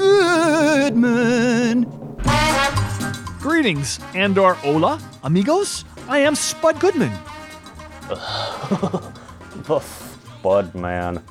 Goodman. Greetings, and or hola, amigos. I am Spud Goodman. The oh, Spud Man.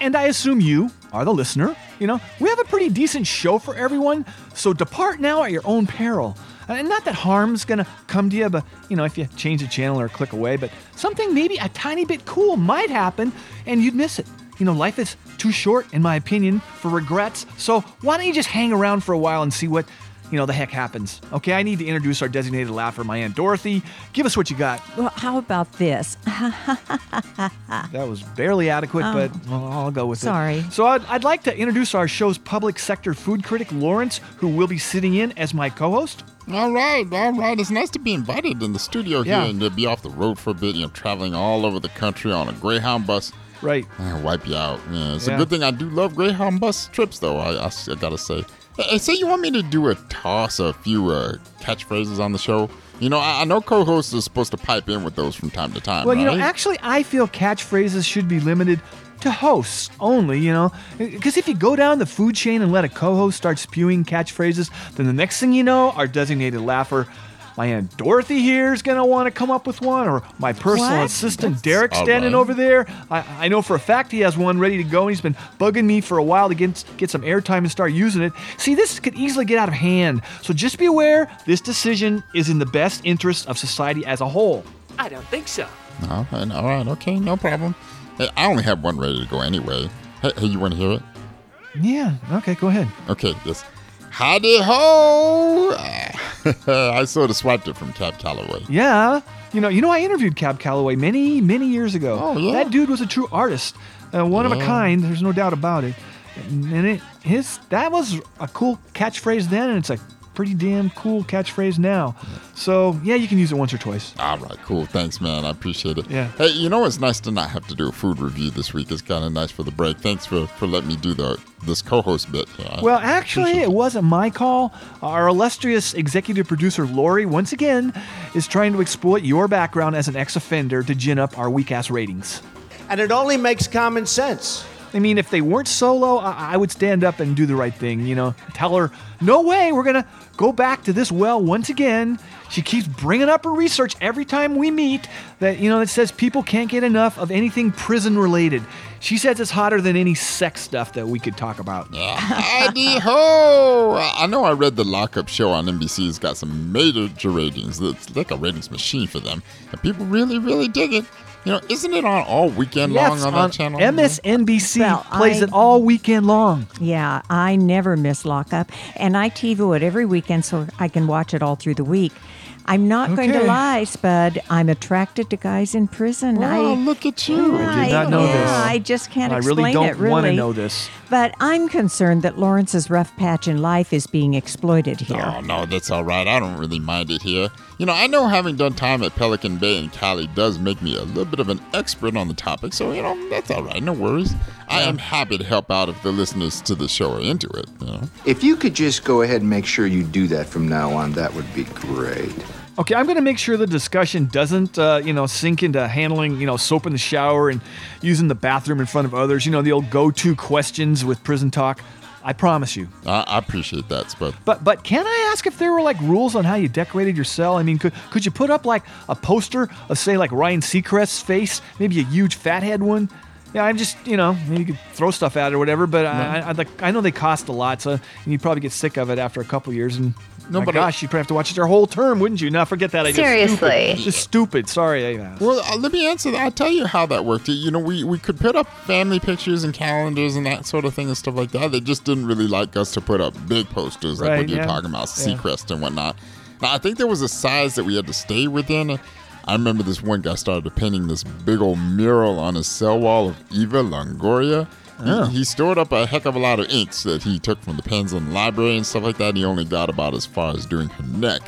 And I assume you are the listener. You know, we have a pretty decent show for everyone, so depart now at your own peril. And not that harm's gonna come to you, but you know, if you change the channel or click away, but something maybe a tiny bit cool might happen and you'd miss it. You know, life is too short, in my opinion, for regrets, so why don't you just hang around for a while and see what, you know, the heck happens? Okay, I need to introduce our designated laugher, my Aunt Dorothy. Give us what you got. Well, how about this? That was barely adequate, oh. but well, I'll go with Oh. Sorry. it. So I'd, I'd like to introduce our show's public sector food critic, Lawrence, who will be sitting in as my co-host. All right, all right. It's nice to be invited in the studio Yeah. here and to be off the road for a bit. You know, traveling all over the country on a Greyhound bus. Right. Uh, wipe you out. Yeah, it's Yeah. a good thing I do love Greyhound bus trips, though. I I gotta say. Hey, say you want me to do a toss a few uh, catchphrases on the show? You know, I, I know co-hosts are supposed to pipe in with those from time to time. Well, you know, actually, I feel catchphrases should be limited to hosts only, you know? Because if you go down the food chain and let a co host start spewing catchphrases, then the next thing you know, our designated laugher, my Aunt Dorothy here is going to want to come up with one, or my personal What? assistant Derek standing right. over there. I, I know for a fact he has one ready to go, and he's been bugging me for a while to get, get some airtime and start using it. See, this could easily get out of hand. So just be aware this decision is in the best interest of society as a whole. I don't think so. All right, all right, okay, no problem. Hey, I only have one ready to go anyway. Hey, hey you want to hear it? Yeah, okay, go ahead. Okay, this. Howdy ho! I sort of swiped it from Cab Calloway. Yeah, you know, you know, I interviewed Cab Calloway many, many years ago. Oh, yeah? That dude was a true artist, uh, one of a kind. There's no doubt about it. And it, his that was a cool catchphrase then, and it's a pretty damn cool catchphrase now. So yeah, you can use it once or twice. All right, cool. Thanks, man. I appreciate it. Yeah. Hey, you know it's nice to not have to do a food review this week. It's kind of nice for the break. Thanks for for letting me do the this co-host bit. Yeah, I Well, actually, appreciate it wasn't my call. Our illustrious executive producer, Lori, once again, is trying to exploit your background as an ex offender to gin up our weak ass ratings. And it only makes common sense. I mean, if they weren't solo, I, I would stand up and do the right thing, you know, tell her, no way, we're going to go back to this well once again. She keeps bringing up her research every time we meet that, you know, it says people can't get enough of anything prison related. She says it's hotter than any sex stuff that we could talk about. Howdy ho! I know I read the lockup show on NBC's got some major ratings. It's like a ratings machine for them, and people really, really dig it. You know, isn't it on all weekend Yes, long on, on that channel? MSNBC Well, plays I- it all weekend long. Yeah, I never miss lockup, and I TiVo it every weekend so I can watch it all through the week. I'm not going to lie, Spud. I'm attracted to guys in prison. Oh, I look at you! I did not know yeah, this. I just can't I explain really don't it. Really, want to know this. But I'm concerned that Lawrence's rough patch in life is being exploited here. Oh no, that's all right. I don't really mind it here. You know, I know having done time at Pelican Bay and Cali does make me a little bit of an expert on the topic, so you know that's all right. No worries. I am happy to help out if the listeners to the show are into it. You know. If you could just go ahead and make sure you do that from now on, that would be great. Okay, I'm going to make sure the discussion doesn't, uh, you know, sink into handling, you know, soap in the shower and using the bathroom in front of others. You know, the old go-to questions with prison talk. I promise you. I, I appreciate that, Spud. But but can I ask if there were like rules on how you decorated your cell? I mean, could could you put up like a poster of say like Ryan Seacrest's face, maybe a huge fathead one? Yeah, I'm just you know maybe you could throw stuff at it or whatever. But I, I, I like I know they cost a lot, so you'd probably get sick of it after a couple years, and No, My but I- gosh, you'd probably have to watch it your whole term, wouldn't you? Now forget that. I just Seriously. stupid. just stupid. Sorry. I, Well, uh, let me answer that. I'll tell you how that worked. You know, we, we could put up family pictures and calendars and that sort of thing and stuff like that. They just didn't really like us to put up big posters like Right, what you're yeah. talking about, Yeah. Seacrest and whatnot. Now, I think there was a size that we had to stay within. I remember this one guy started painting this big old mural on his cell wall of Eva Longoria. He- Oh. He, stored up a heck of a lot of inks that he took from the pens in the library and stuff like that. And he only got about as far as doing her neck.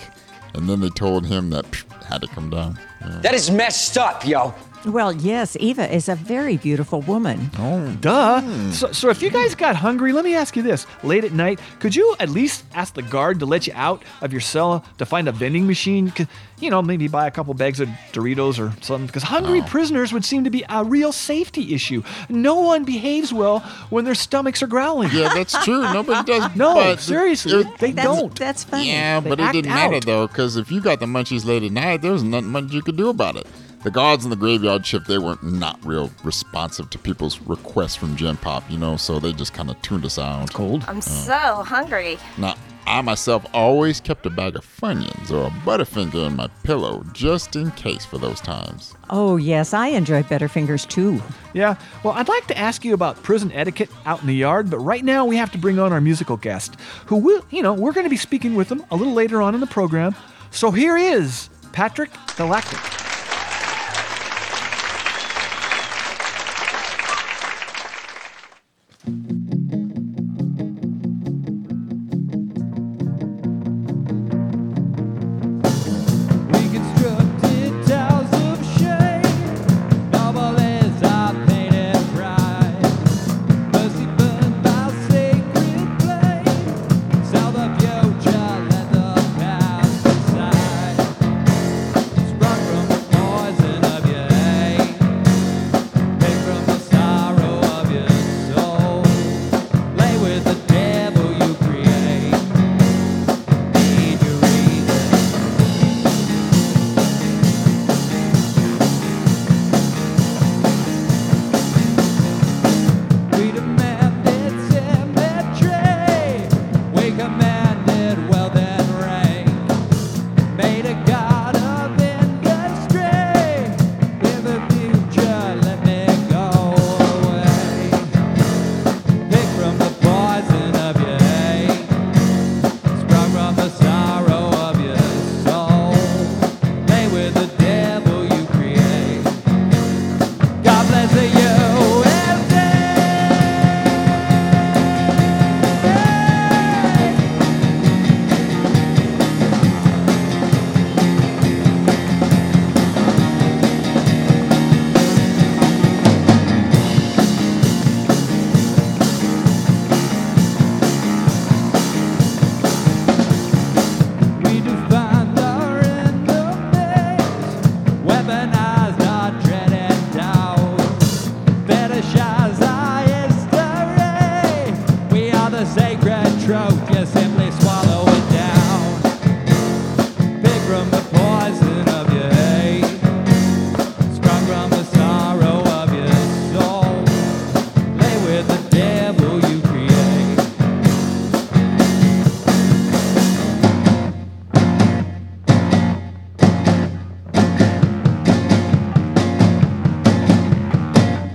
And then they told him that psh, had to come down. Yeah. That is messed up, yo. Well, yes, Eva is a very beautiful woman. Oh, duh. So, so if you guys got hungry, let me ask you this: late at night, could you at least ask the guard to let you out of your cell to find a vending machine? You know, maybe buy a couple bags of Doritos or something. Because hungry oh. prisoners would seem to be a real safety issue. No one behaves well when their stomachs are growling. Yeah, that's true. Nobody does. No, but seriously, it- they That's, don't. That's funny. Yeah, They but it didn't matter though, because if you got the munchies late at night, there was nothing much you could do about it. The guards in the graveyard shift, they weren't not real responsive to people's requests from Gen Pop, you know, so they just kind of tuned us out. Cold. I'm so hungry. Now, I myself always kept a bag of Funyuns or a Butterfinger in my pillow just in case for those times. Oh, yes, I enjoy Butterfingers too. Yeah, well, I'd like to ask you about prison etiquette out in the yard, but right now we have to bring on our musical guest, who will, you know, we're going to be speaking with them a little later on in the program. So here is Patrick Galactic.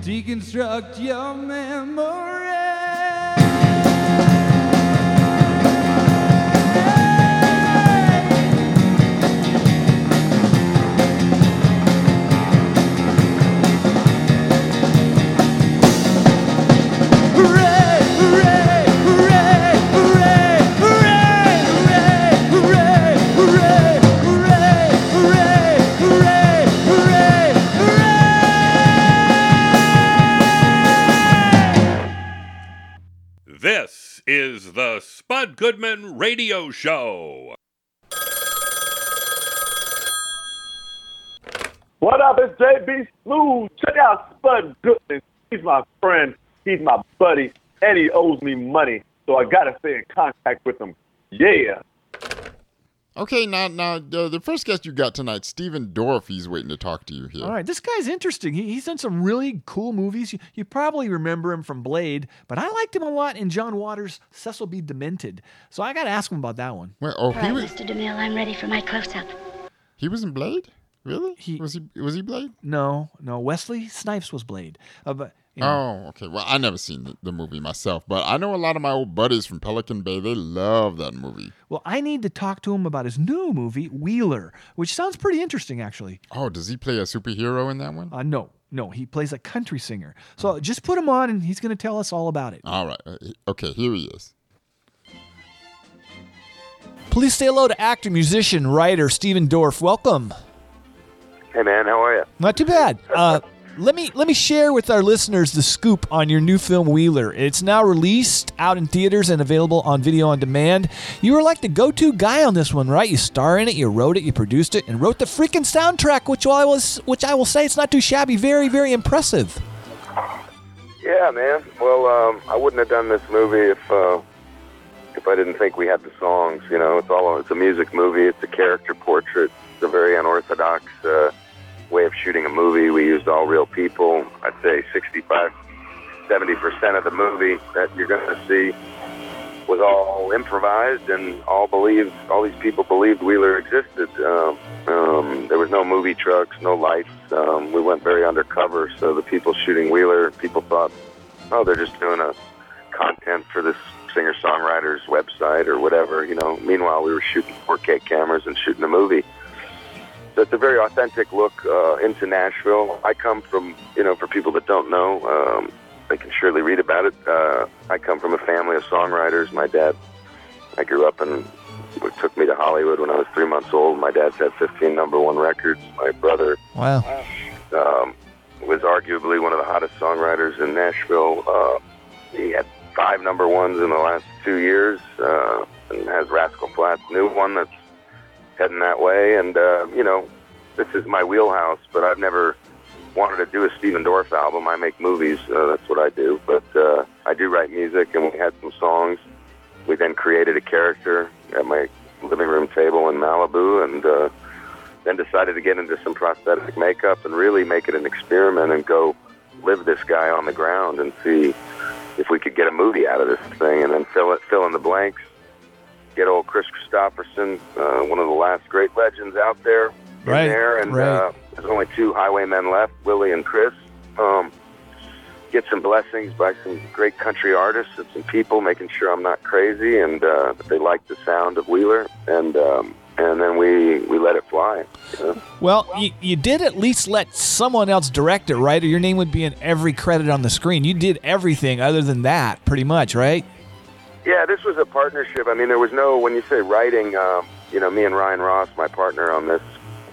Deconstruct your memory. Spud Goodman Radio Show. What up? It's JB Smooth. Check out Spud Goodman. He's my friend. He's my buddy. And he owes me money. So I got to stay in contact with him. Yeah. Okay, now now uh, the first guest you got tonight, Stephen Dorff, he's waiting to talk to you here. All right, this guy's interesting. He, he's done some really cool movies. You, you probably remember him from Blade, but I liked him a lot in John Waters' Cecil B. Demented. So I got to ask him about that one. Well, oh, All he right, was Mr. DeMille, I'm ready for my close-up. he was in Blade. Really? He was he was he Blade? No, no. Wesley Snipes was Blade. Uh, but you know, Oh, okay. Well, I never seen the, the movie myself, but I know a lot of my old buddies from Pelican Bay. They love that movie. well, I need to talk to him about his new movie, Wheeler, which sounds pretty interesting, actually. Oh, does he play a superhero in that one? Uh, no, no, he plays a country singer. So just put him on, and he's going to tell us all about it. All right. Uh, Okay, here he is. Please say hello to actor, musician, writer Stephen Dorff. Welcome. Hey man, how are you? Not too bad. Uh, let me let me share with our listeners the scoop on your new film Wheeler. It's now released out in theaters and available on video on demand. You were like the go-to guy on this one, right? You star in it, you wrote it, you produced it, and wrote the freaking soundtrack, which I was which I will say it's not too shabby. Very very impressive. Yeah, man. Well, um, I wouldn't have done this movie if uh, if I didn't think we had the songs. You know, it's all it's a music movie. It's a character portrait. It's a very unorthodox uh, way of shooting a movie. We used all real people. I'd say 65, 70 percent of the movie that you're going to see was all improvised and all believed. All these people believed Wheeler existed. Um, um, there was no movie trucks, no lights. Um, we went very undercover, so the people shooting Wheeler, people thought, oh, they're just doing a content for this singer-songwriter's website or whatever. You know. Meanwhile, we were shooting 4K cameras and shooting a movie. So it's a very authentic look uh, into Nashville. I come from, you know, for people that don't know, um, they can surely read about it. Uh, I come from a family of songwriters. My dad, I grew up and took me to Hollywood when I was three months old. My dad's had 15 number one records. My brother Wow. um, was arguably one of the hottest songwriters in Nashville. Uh, he had five number ones in the last two years, uh, and has Rascal Flatts' new one that's heading that way. And uh, you know, this is my wheelhouse, but I've never wanted to do a Stephen Dorff album. I make movies, uh, that's what I do. But uh, I do write music, and we had some songs. We then created a character at my living room table in Malibu, and uh, then decided to get into some prosthetic makeup and really make it an experiment and go live this guy on the ground and see if we could get a movie out of this thing, and then fill it, fill in the blanks. Get old Kris Kristofferson, uh, one of the last great legends out there, Right, there, and right. uh, there's only two highwaymen left, Willie and Kris. Um, get some blessings by some great country artists and some people, making sure I'm not crazy and uh, that they like the sound of Wheeler, and um, and then we we let it fly. You know? Well, you, you did at least let someone else direct it, right? Or your name would be in every credit on the screen. You did everything other than that, pretty much, right? Yeah, this was a partnership. I mean, there was no when you say writing. Um, you know, me and Ryan Ross, my partner on this,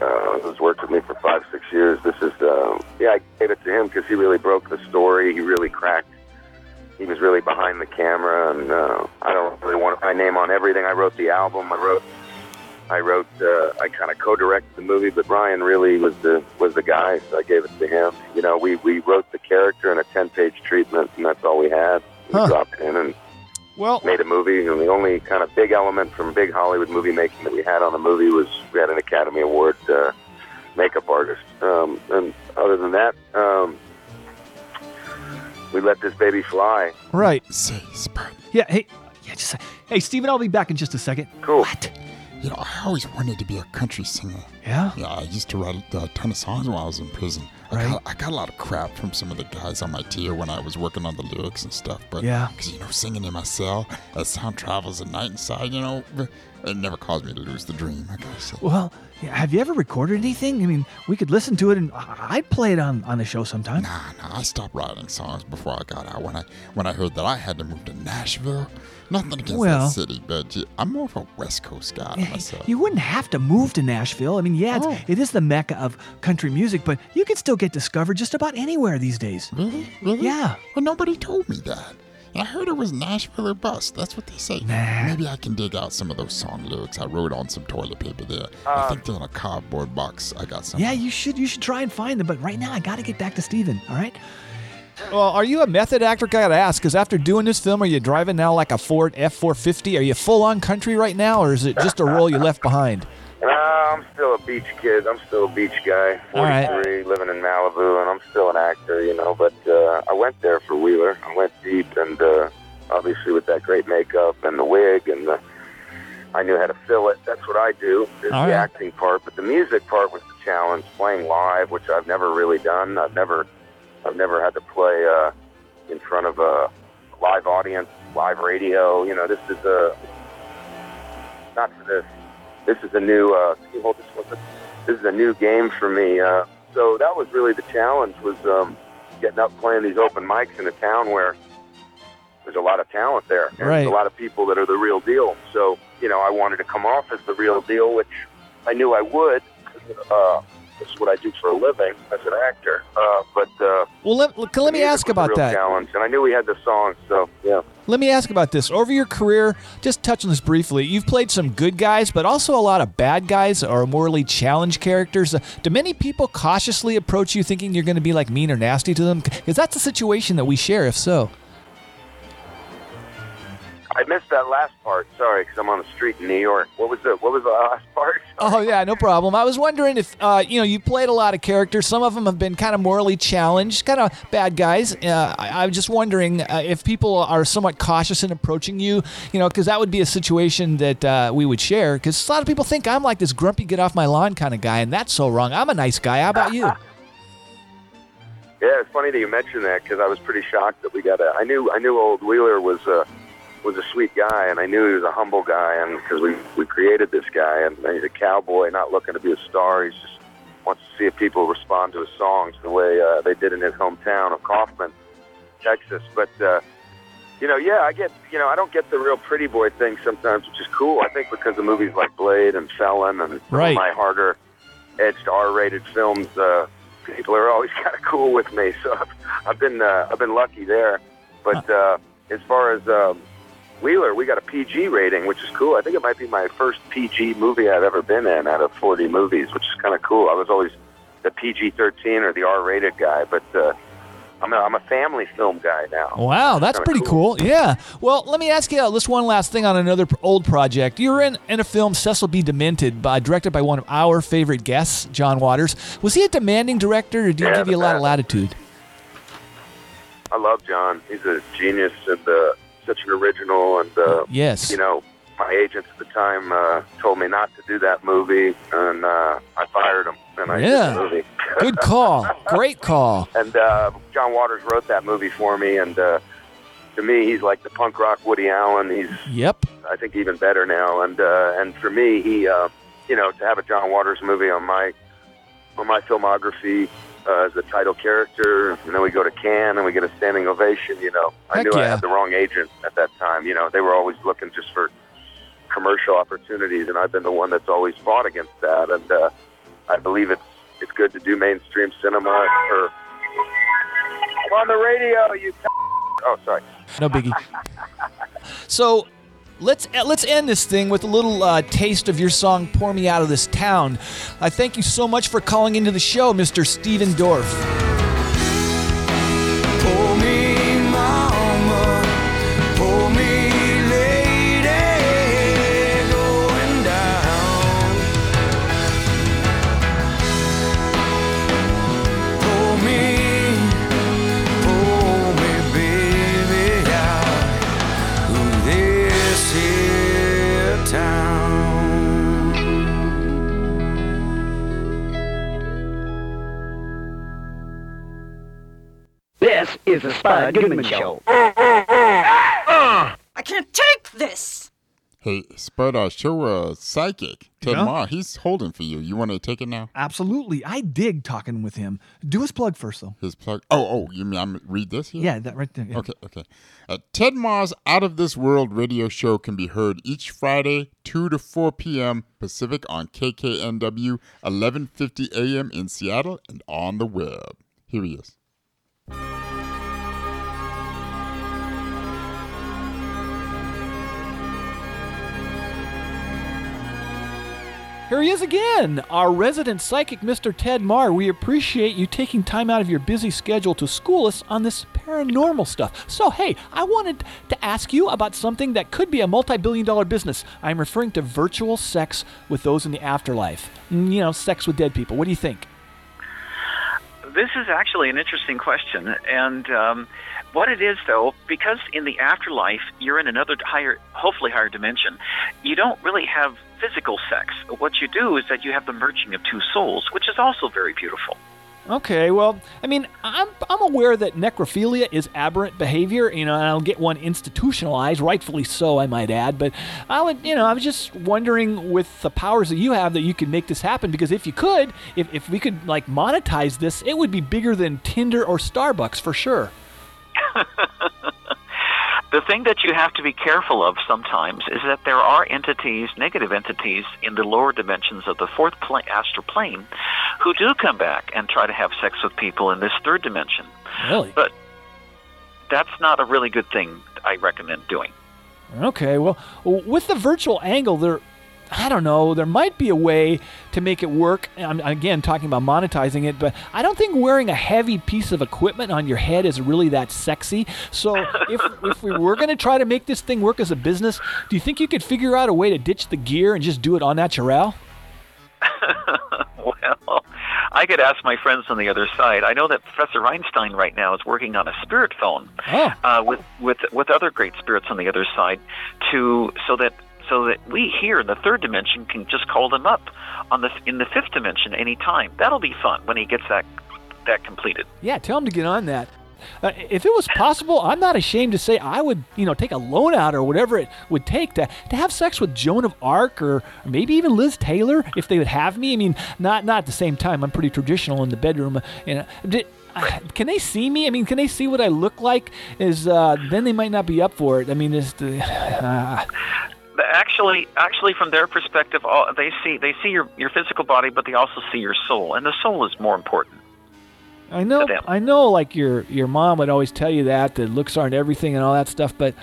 uh, who's worked with me for five, six years. This is, uh, yeah, I gave it to him because he really broke the story. He really cracked. He was really behind the camera, and uh, I don't really want my name on everything. I wrote the album. I wrote, I wrote, uh, I kind of co-directed the movie, but Ryan really was the was the guy, so I gave it to him. You know, we we wrote the character in a ten-page treatment, and that's all we had. We Huh. dropped in and Well, made a movie, and the only kind of big element from big Hollywood movie making that we had on the movie was we had an Academy Award uh, makeup artist. Um, and other than that, um, we let this baby fly. Right. Yeah, hey, yeah, just hey, Stephen, I'll be back in just a second. Cool. You know, I always wanted to be a country singer. Yeah? Yeah, I used to write a ton of songs while I was in prison. I, Right. got, I got a lot of crap from some of the guys on my tier when I was working on the lyrics and stuff. But Yeah. because you know, singing in my cell as sound travels at night inside, you know, it never caused me to lose the dream. I gotta. Well, have you ever recorded anything? I mean, we could listen to it, and I- I'd play it on, on the show sometime. Nah, nah, I stopped writing songs before I got out. When I when I heard that I had to move to Nashville, nothing against Well- that city, but uh, I'm more of a West Coast guy myself. You wouldn't have to move to Nashville. I mean, yeah, it's, Oh. it is the mecca of country music, but you can still get discovered just about anywhere these days. Really? Really? Yeah. Well, nobody told me that. I heard it was Nashville or bust. That's what they say. Nah. Maybe I can dig out some of those song lyrics I wrote on some toilet paper there. I think they're in a cardboard box. I got some. Yeah, you should you should try and find them. But right now, I got to get back to Stephen, all right? Well, are you a method actor? I gotta ask, because after doing this film, are you driving now like a Ford F four fifty? Are you full on country right now, or is it just a role you left behind? Uh, I'm still a beach kid. I'm still a beach guy. All right. 43, living in Malibu, and I'm still an actor, you know. But uh, I went there for Wheeler. I went deep, and uh, obviously with that great makeup and the wig, and the, I knew how to fill it. That's what I do. Is All the right. acting part, but the music part was the challenge. Playing live, which I've never really done. I've never, I've never had to play uh, in front of a live audience, live radio. You know, this is a not for this. This is a new. Uh, can you hold this one? This is a new game for me. Uh, so that was really the challenge was um, getting up playing these open mics in a town where there's a lot of talent there. And Right. There's a lot of people that are the real deal. So you know, I wanted to come off as the real deal, which I knew I would. Uh, this is what I do for a living as an actor. Uh, but uh, Well, let, let, let me ask about that. Challenge, and I knew we had the songs. So yeah. Let me ask about this. Over your career, just touch on this briefly. You've played some good guys, but also a lot of bad guys or morally challenged characters. Uh, do many people cautiously approach you thinking you're going to be like mean or nasty to them? Because that's a situation that we share, if so. I missed that last part. Sorry, because I'm on the street in New York. What was the What was the last part? Oh yeah, no problem. I was wondering if uh, you know you played a lot of characters. Some of them have been kind of morally challenged, kind of bad guys. Uh, I, I'm just wondering uh, if people are somewhat cautious in approaching you. You know, because that would be a situation that uh, we would share. Because a lot of people think I'm like this grumpy, get off my lawn kind of guy, and that's so wrong. I'm a nice guy. How about you? Yeah, it's funny that you mentioned that because I was pretty shocked that we got a. I knew I knew old Wheeler was a was a sweet guy, and I knew he was a humble guy, and because we we created this guy, and he's a cowboy, not looking to be a star. He's just wants to see if people respond to his songs the way uh, they did in his hometown of Kaufman, Texas. But uh, you know, yeah, I get you know I don't get the real pretty boy thing sometimes, which is cool. I think because of movies like Blade and Felon and Right. my harder edged R-rated films. Uh, people are always kind of cool with me, so I've, I've been uh, I've been lucky there. But uh, as far as um, Wheeler, we got a PG rating, which is cool. I think it might be my first PG movie I've ever been in out of 40 movies, which is kind of cool. I was always the PG-13 or the R-rated guy, but uh, I'm a, I'm a family film guy now. Wow, that's Kinda pretty cool. Yeah. Well, let me ask you uh, this one last thing on another old project. You were in, in a film, Cecil B. Demented, by, directed by one of our favorite guests, John Waters. Was he a demanding director, or did he Yeah, give you a lot of latitude? I love John. He's a genius and uh, such an original. And uh, Yes. you know, my agents at the time uh, told me not to do that movie, and uh, I fired him. And I did Yeah. the movie. Good call. Great call. And uh, John Waters wrote that movie for me, and uh, to me, he's like the punk rock Woody Allen. He's Yep. I think even better now. And uh, and for me, he uh, you know to have a John Waters movie on my on my filmography uh, as the title character, and then we go to Cannes and we get a standing ovation. You know, I Heck knew I had the wrong agent at that time. You know, they were always looking just for commercial opportunities, and I've been the one that's always fought against that. And uh, I believe it's it's good to do mainstream cinema. For I'm on the radio, you. Oh, sorry. No biggie. So let's uh, let's end this thing with a little uh, taste of your song "Pour Me Out of This Town." I thank you so much for calling into the show, Mr. Stephen Dorff. Is the Spud Goodman Show. I can't take this. Hey, Spud, uh, show uh, psychic Ted Yeah? Mahr. He's holding for you. You want to take it now? Absolutely. I dig talking with him. Do his plug first, though. His plug. Oh, oh, you mean I'm read this here? Yeah, that right there. yeah. Okay, okay. Uh, Ted Mahr's Out of This World radio show can be heard each Friday, 2 to 4 p.m. Pacific on KKNW, 1150 a.m. in Seattle and on the web. Here he is. Here he is again, our resident psychic, Mr. Ted Mahr. We appreciate you taking time out of your busy schedule to school us on this paranormal stuff. So, hey, I wanted to ask you about something that could be a multi billion dollar business. I'm referring to virtual sex with those in the afterlife. Mm, You know, sex with dead people. What do you think? This is actually an interesting question, and um, what it is, though, because in the afterlife you're in another higher, hopefully higher dimension, you don't really have physical sex. What you do is that you have the merging of two souls, which is also very beautiful. Okay, well, I mean, I'm, I'm aware that necrophilia is aberrant behavior, you know, and I'll get one institutionalized, rightfully so, I might add. But I would, you know, I was just wondering with the powers that you have that you could make this happen because if you could, if, if we could, like, monetize this, it would be bigger than Tinder or Starbucks for sure. The thing that you have to be careful of sometimes is that there are entities, negative entities, in the lower dimensions of the fourth astral plane who do come back and try to have sex with people in this third dimension. Really? But that's not a really good thing I recommend doing. Okay, well, with the virtual angle, there, I don't know, there might be a way to make it work. I'm again talking about monetizing it, but I don't think wearing a heavy piece of equipment on your head is really that sexy. So if if we were going to try to make this thing work as a business, do you think you could figure out a way to ditch the gear and just do it on natural? well, I could ask my friends on the other side. I know that Professor Einstein right now is working on a spirit phone Oh. uh, with with with other great spirits on the other side, to so that so that we here in the third dimension can just call them up on the in the fifth dimension anytime. That'll be fun when he gets that that completed. Yeah, tell him to get on that. Uh, if it was possible, I'm not ashamed to say I would, you know, take a loan out or whatever it would take to, to have sex with Joan of Arc or maybe even Liz Taylor if they would have me. I mean, not not at the same time. I'm pretty traditional in the bedroom. You know, Did- uh, can they see me? I mean, can they see what I look like? Is uh, then they might not be up for it. I mean, But Actually, actually, from their perspective, all, they see they see your your physical body, but they also see your soul, and the soul is more important. I know, I know, like your your mom would always tell you that that looks aren't everything and all that stuff, but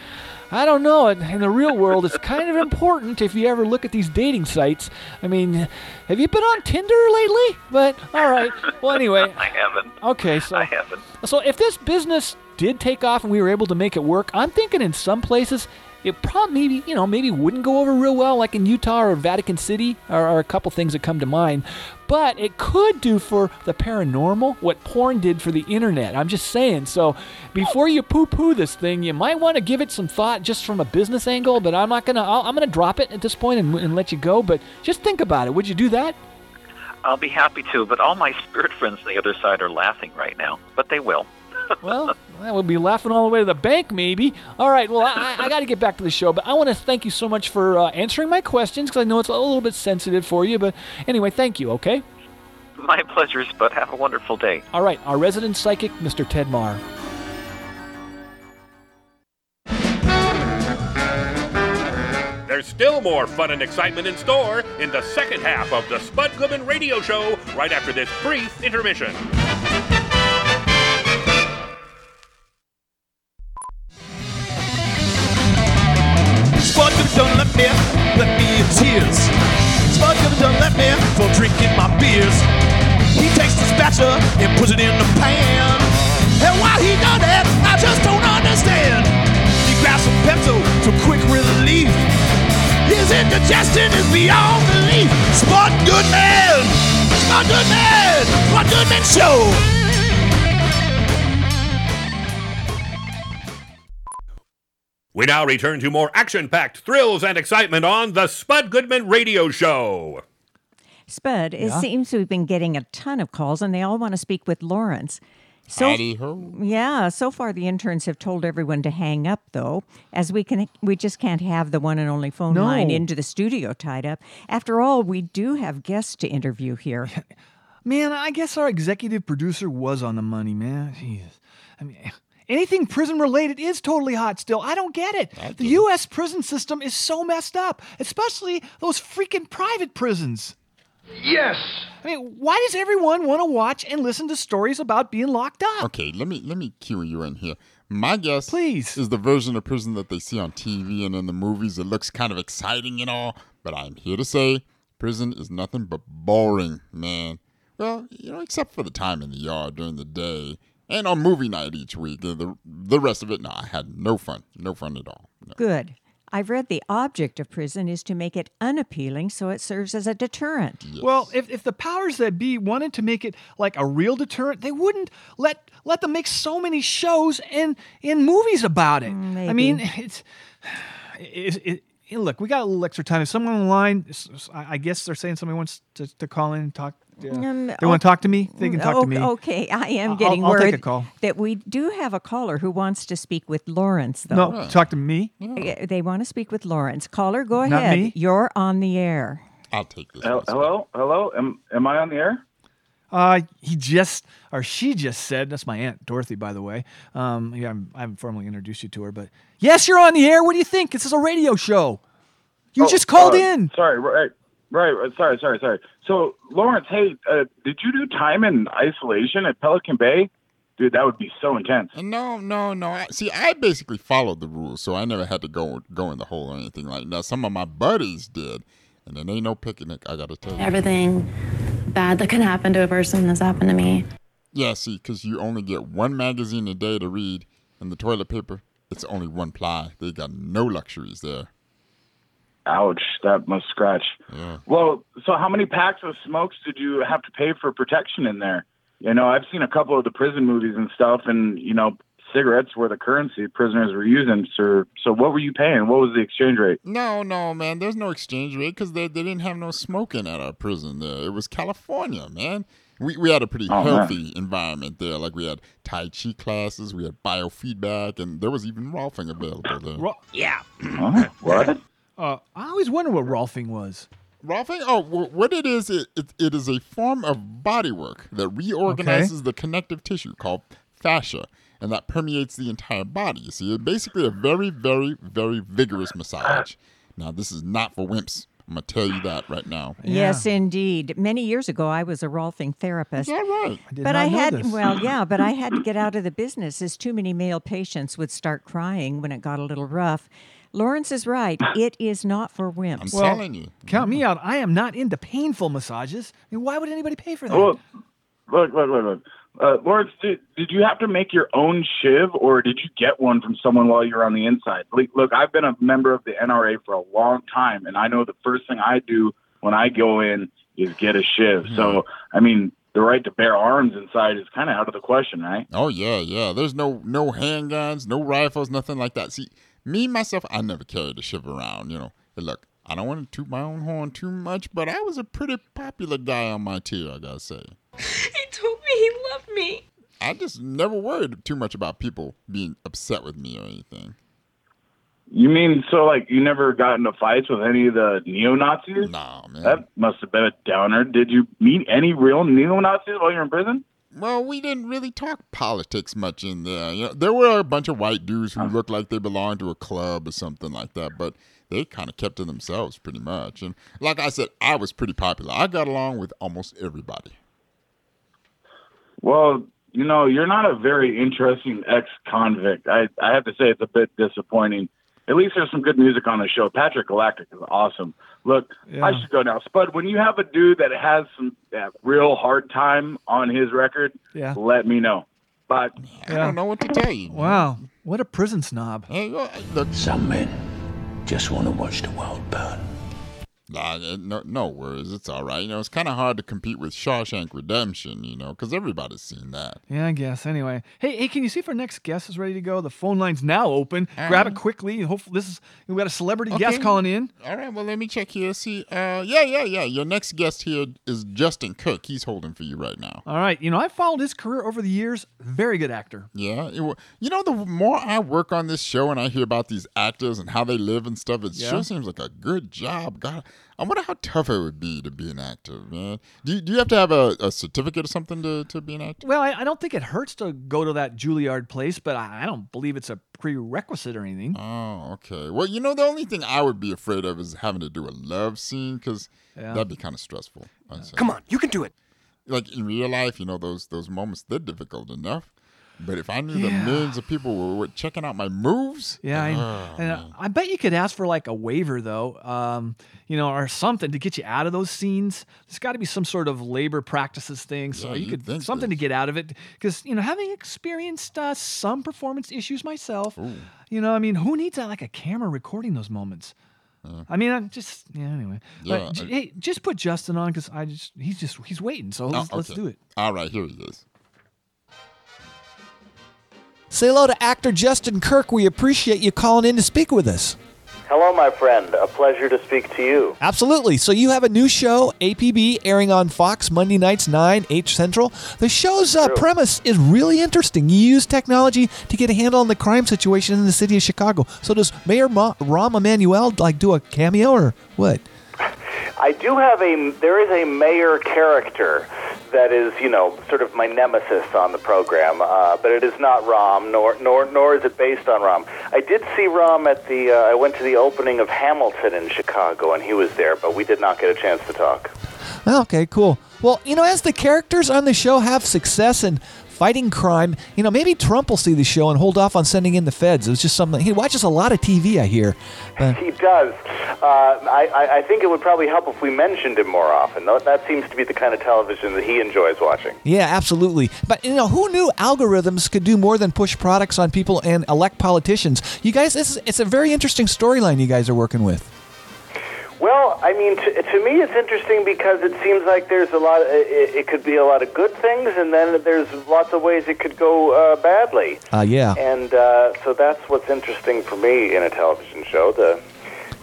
I don't know. In in the real world, it's kind of important if you ever look at these dating sites. I mean, have you been on Tinder lately? But all right. Well, anyway. I haven't. Okay, so I haven't. so if this business did take off and we were able to make it work, I'm thinking in some places it probably maybe you know maybe wouldn't go over real well, like in Utah or Vatican City, are, are a couple things that come to mind. But it could do for the paranormal what porn did for the internet. I'm just saying. So before you poo-poo this thing, you might want to give it some thought just from a business angle. But I'm not gonna. I'll, I'm gonna drop it at this point and, and let you go. But just think about it. Would you do that? I'll be happy to, but all my spirit friends on the other side are laughing right now, but they will. Well, that would be laughing all the way to the bank, maybe. All right, well, I, I got to get back to the show, but I want to thank you so much for uh, answering my questions because I know it's a little bit sensitive for you. But anyway, thank you, okay? My pleasures, but have a wonderful day. All right, our resident psychic, Mr. Ted Mahr. There's still more fun and excitement in store in the second half of the Spud Goodman Radio Show right after this brief intermission. Goodman done let me, let me in tears. Goodman done let me for drinking my beers. He takes the spatula and puts it in the pan. And why he done that, I just don't understand. He grabs some Pepto for quick relief. His indigestion is beyond belief. Spud Goodman! Spud Goodman! Spud Goodman Show! We now return to more action packed thrills and excitement on the Spud Goodman Radio Show. Spud, it Yeah? seems we've been getting a ton of calls and they all want to speak with Lawrence. So, yeah, so far the interns have told everyone to hang up though, as we can we just can't have the one and only phone No. line into the studio tied up. After all, we do have guests to interview here. Man, I guess our executive producer was on the money, man. Jesus. I mean, anything prison related is totally hot still. I don't get it. The U.S. prison system is so messed up, especially those freaking private prisons. Yes. I mean, why does everyone want to watch and listen to stories about being locked up? Okay, let me let me cue you in here. My guess, please, is the version of prison that they see on TV and in the movies. It looks kind of exciting and all, but I'm here to say Prison is nothing but boring, man. Well, you know, except for the time in the yard during the day and on movie night each week. The, the, the rest of it, no, I had no fun. No fun at all. No. Good. I've read the object of prison is to make it unappealing so it serves as a deterrent. Yes. Well, if, if the powers that be wanted to make it like a real deterrent, they wouldn't let let them make so many shows and in movies about it. Mm, maybe. I mean, it's, it's it, it- look, we got a little extra time. If someone on the line, s- s- I I guess they're saying somebody wants to, to call in and talk. Yeah. Um, they want to talk to me. They can talk o- to me. Okay, I am I'll- getting I'll word take a call. that we do have a caller who wants to speak with Lawrence, though. No, talk to me. Uh, They want to speak with Lawrence. Caller, go Not ahead. me? You're on the air. I'll take this. Hel- Hello, hello. Am am I on the air? Uh, he just, or she just said, that's my Aunt Dorothy, by the way. Um, yeah, I'm, I haven't formally introduced you to her, but yes, you're on the air. What do you think? This is a radio show. You Oh, just called uh, in. Sorry, right, right. right, Sorry, sorry, sorry. So, Lawrence, hey, uh, did you do time in isolation at Pelican Bay? Dude, that would be so intense. No, no, no. See, I basically followed the rules, so I never had to go go in the hole or anything like that. Some of my buddies did, and then ain't no picnic. I gotta tell you. Everything bad that can happen to a person has happened to me. Yeah, see, because you only get one magazine a day to read, and the toilet paper, it's only one ply. They got no luxuries there. Ouch, that must scratch. Yeah. Well, so how many packs of smokes did you have to pay for protection in there? You know, I've seen a couple of the prison movies and stuff, and you know, cigarettes were the currency prisoners were using. So, so what were you paying? What was the exchange rate? No, no, man. There's no exchange rate because they, they didn't have no smoking at our prison there. It was California, man. We, we had a pretty Oh, man. healthy environment there. Like we had Tai Chi classes, we had biofeedback, and there was even Rolfing available there. yeah. what? Uh, I always wonder what Rolfing was. Rolfing? Oh, what it is, it, it, it is a form of body work that reorganizes the connective tissue called fascia, and that permeates the entire body. You see, it's basically a very, very, very vigorous massage. Now, this is not for wimps. I'm going to tell you that right now. Yes, indeed. Many years ago, I was a Rolfing therapist. Yeah, right. I did but not I know had, this. well, yeah, but I had to get out of the business as too many male patients would start crying when it got a little rough. Lawrence is right. It is not for wimps. I'm well, telling you. Count me out. I am not into painful massages. I mean, why would anybody pay for that? Well, look, look, look, look. Uh, Lawrence, did, did you have to make your own shiv, or did you get one from someone while you were on the inside? Look, look, I've been a member of the NRA for a long time, and I know the first thing I do when I go in is get a shiv. So, I mean, the right to bear arms inside is kind of out of the question, right? Oh yeah, yeah. There's no no handguns, no rifles, nothing like that. See, me myself, I never carried a shiv around. You know, Hey, look, I don't want to toot my own horn too much, but I was a pretty popular guy on my tier, I gotta say. He told me he loved me. I just never worried too much about people being upset with me or anything. You mean so like you never got into fights with any of the neo Nazis? No, man. That must have been a downer. Did you meet any real neo Nazis while you were in prison? Well, we didn't really talk politics much in there. You know, there were a bunch of white dudes who looked like they belonged to a club or something like that, but they kind of kept to themselves pretty much. And like I said, I was pretty popular. I got along with almost everybody. Well, you know, you're not a very interesting ex-convict. I I have to say it's a bit disappointing. At least there's some good music on the show. Patrick Galactic is awesome. Look, I should go now. Spud, when you have a dude that has some that real hard time on his record, Yeah. let me know. But I don't know what to tell you. Wow, what a prison snob. Uh, look. Some men just want to watch the world burn. Nah, uh, no, no worries. It's all right. You know, it's kind of hard to compete with Shawshank Redemption, you know, because everybody's seen that. Yeah, I guess. Anyway, hey, hey, can you see if our next guest is ready to go? The phone line's now open. Grab it quickly. Hopefully, this is we got a celebrity guest calling in. All right, well, let me check here. See, uh, yeah, yeah, yeah. Your next guest here is Justin Kirk. He's holding for you right now. All right, you know I've followed his career over the years. Very good actor. Yeah, it you know, the more I work on this show and I hear about these actors and how they live and stuff, it Yeah. sure seems like a good job. God, I wonder how tough it would be to be an actor, man. Do you, do you have to have a, a certificate or something to, to be an actor? Well, I, I don't think it hurts to go to that Juilliard place, but I, I don't believe it's a prerequisite or anything. Oh, okay. Well, you know, the only thing I would be afraid of is having to do a love scene because Yeah. that'd be kind of stressful. I'd. Come on, you can do it. Like in real life, you know, those those moments they're difficult enough. But if I knew the millions of people were, were checking out my moves, Yeah, I, oh, and uh, I bet you could ask for like a waiver though, um, you know, or something to get you out of those scenes. There's got to be some sort of labor practices thing, so Yeah, you could something to get out of it. Because you know, having experienced uh, some performance issues myself, you know, I mean, who needs uh, like a camera recording those moments? I mean, I'm just yeah. Anyway, Yeah, but, I- hey, just put Justin on because I just he's just he's waiting. So Oh, let's, let's do it. All right, here he is. Say hello to actor Justin Kirk. We appreciate you calling in to speak with us. Hello, my friend. A pleasure to speak to you. Absolutely. So you have a new show, APB, airing on Fox Monday nights, 9, 8 Central. The show's uh, premise is really interesting. You use technology to get a handle on the crime situation in the city of Chicago. So does Mayor Ma- Rahm Emanuel like do a cameo or what? I do have a. There is a mayor character that is, you know, sort of my nemesis on the program, uh, but it is not Rahm, nor nor nor is it based on Rahm. I did see Rahm at the. Uh, I went to the opening of Hamilton in Chicago, and he was there, but we did not get a chance to talk. Okay, cool. Well, you know, as the characters on the show have success in fighting crime, you know, maybe Trump will see the show and hold off on sending in the feds. It was just something. He watches a lot of TV, I hear. But, He does. Uh, I, I, think it would probably help if we mentioned him more often. That that seems to be the kind of television that he enjoys watching. yeah, absolutely. But, you know, who knew algorithms could do more than push products on people and elect politicians? You guys, this it's a very interesting storyline you guys are working with. Well, I mean, to, to me, it's interesting because it seems like there's a lot. It, it could be a lot of good things, and then there's lots of ways it could go uh, badly. Uh, yeah. And uh, so that's what's interesting for me in a television show: the